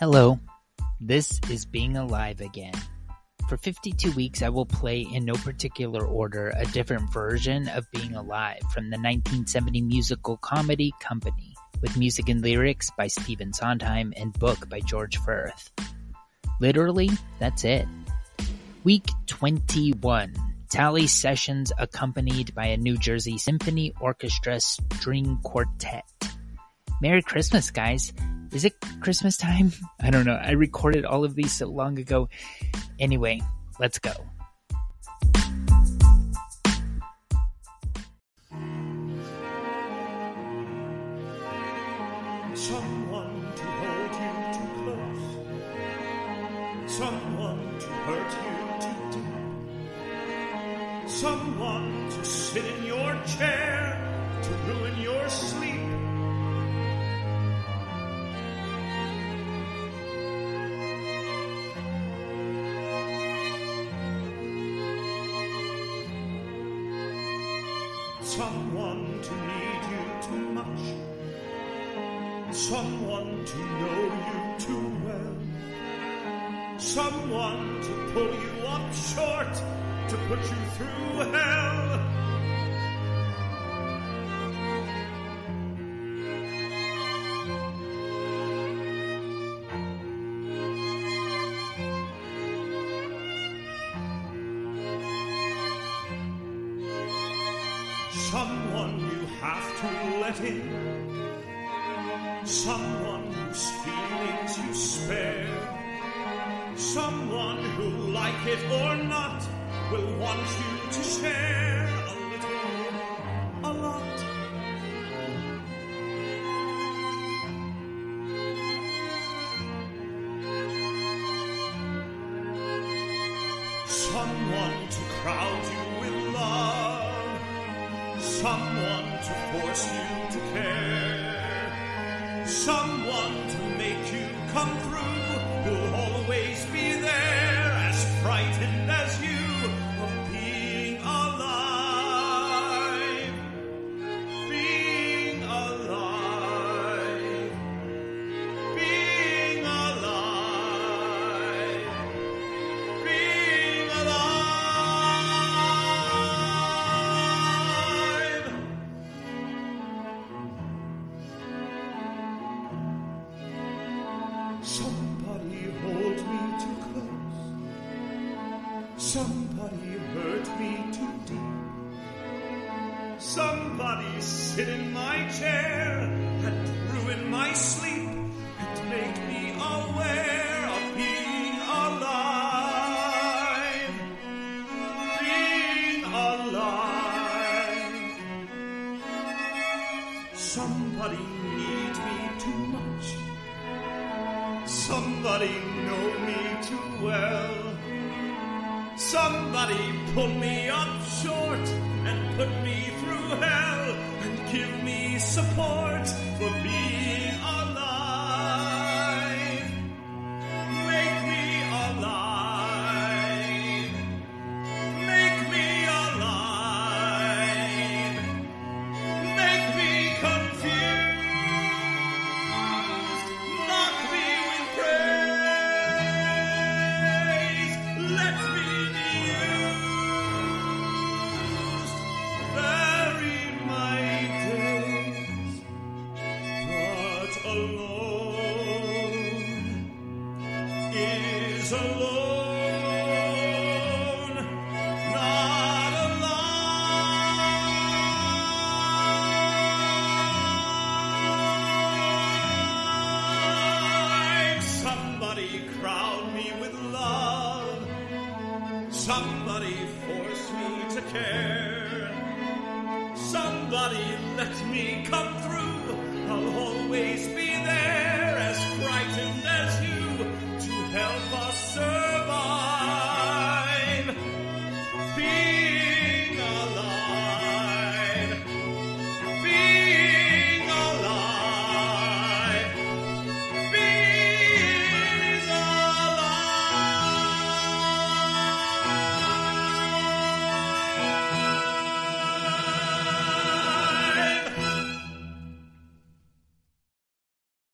Hello, this is Being Alive Again. For 52 weeks, I will play in no particular order a different version of Being Alive from the 1970 musical comedy Company, with music and lyrics by Stephen Sondheim and book by George Furth. Literally, that's it. Week 21. Tally sessions accompanied by a New Jersey Symphony Orchestra string quartet. Merry Christmas, guys. Is it Christmas time? I don't know. I recorded all of these so long ago. Anyway, let's go. Someone to hold you too close. Someone to hurt you too deep. Someone to sit in your chair to ruin your sleep. Someone to need you too much. Someone to know you too well. Someone to pull you up short, to put you through hell. Someone you have to let in. Someone whose feelings you spare. Someone who, like it or not, will want you to share a little, a lot. Someone to crowd you. Someone to force you to care. Someone to make you come through. Somebody hold me too close. Somebody hurt me too deep. Somebody sit in my chair and ruin my sleep and make me aware of being alive. Being alive. Somebody Somebody know me too well. Somebody pull me up short and put me through hell and give me support for being Somebody let me come through. I'll always be there.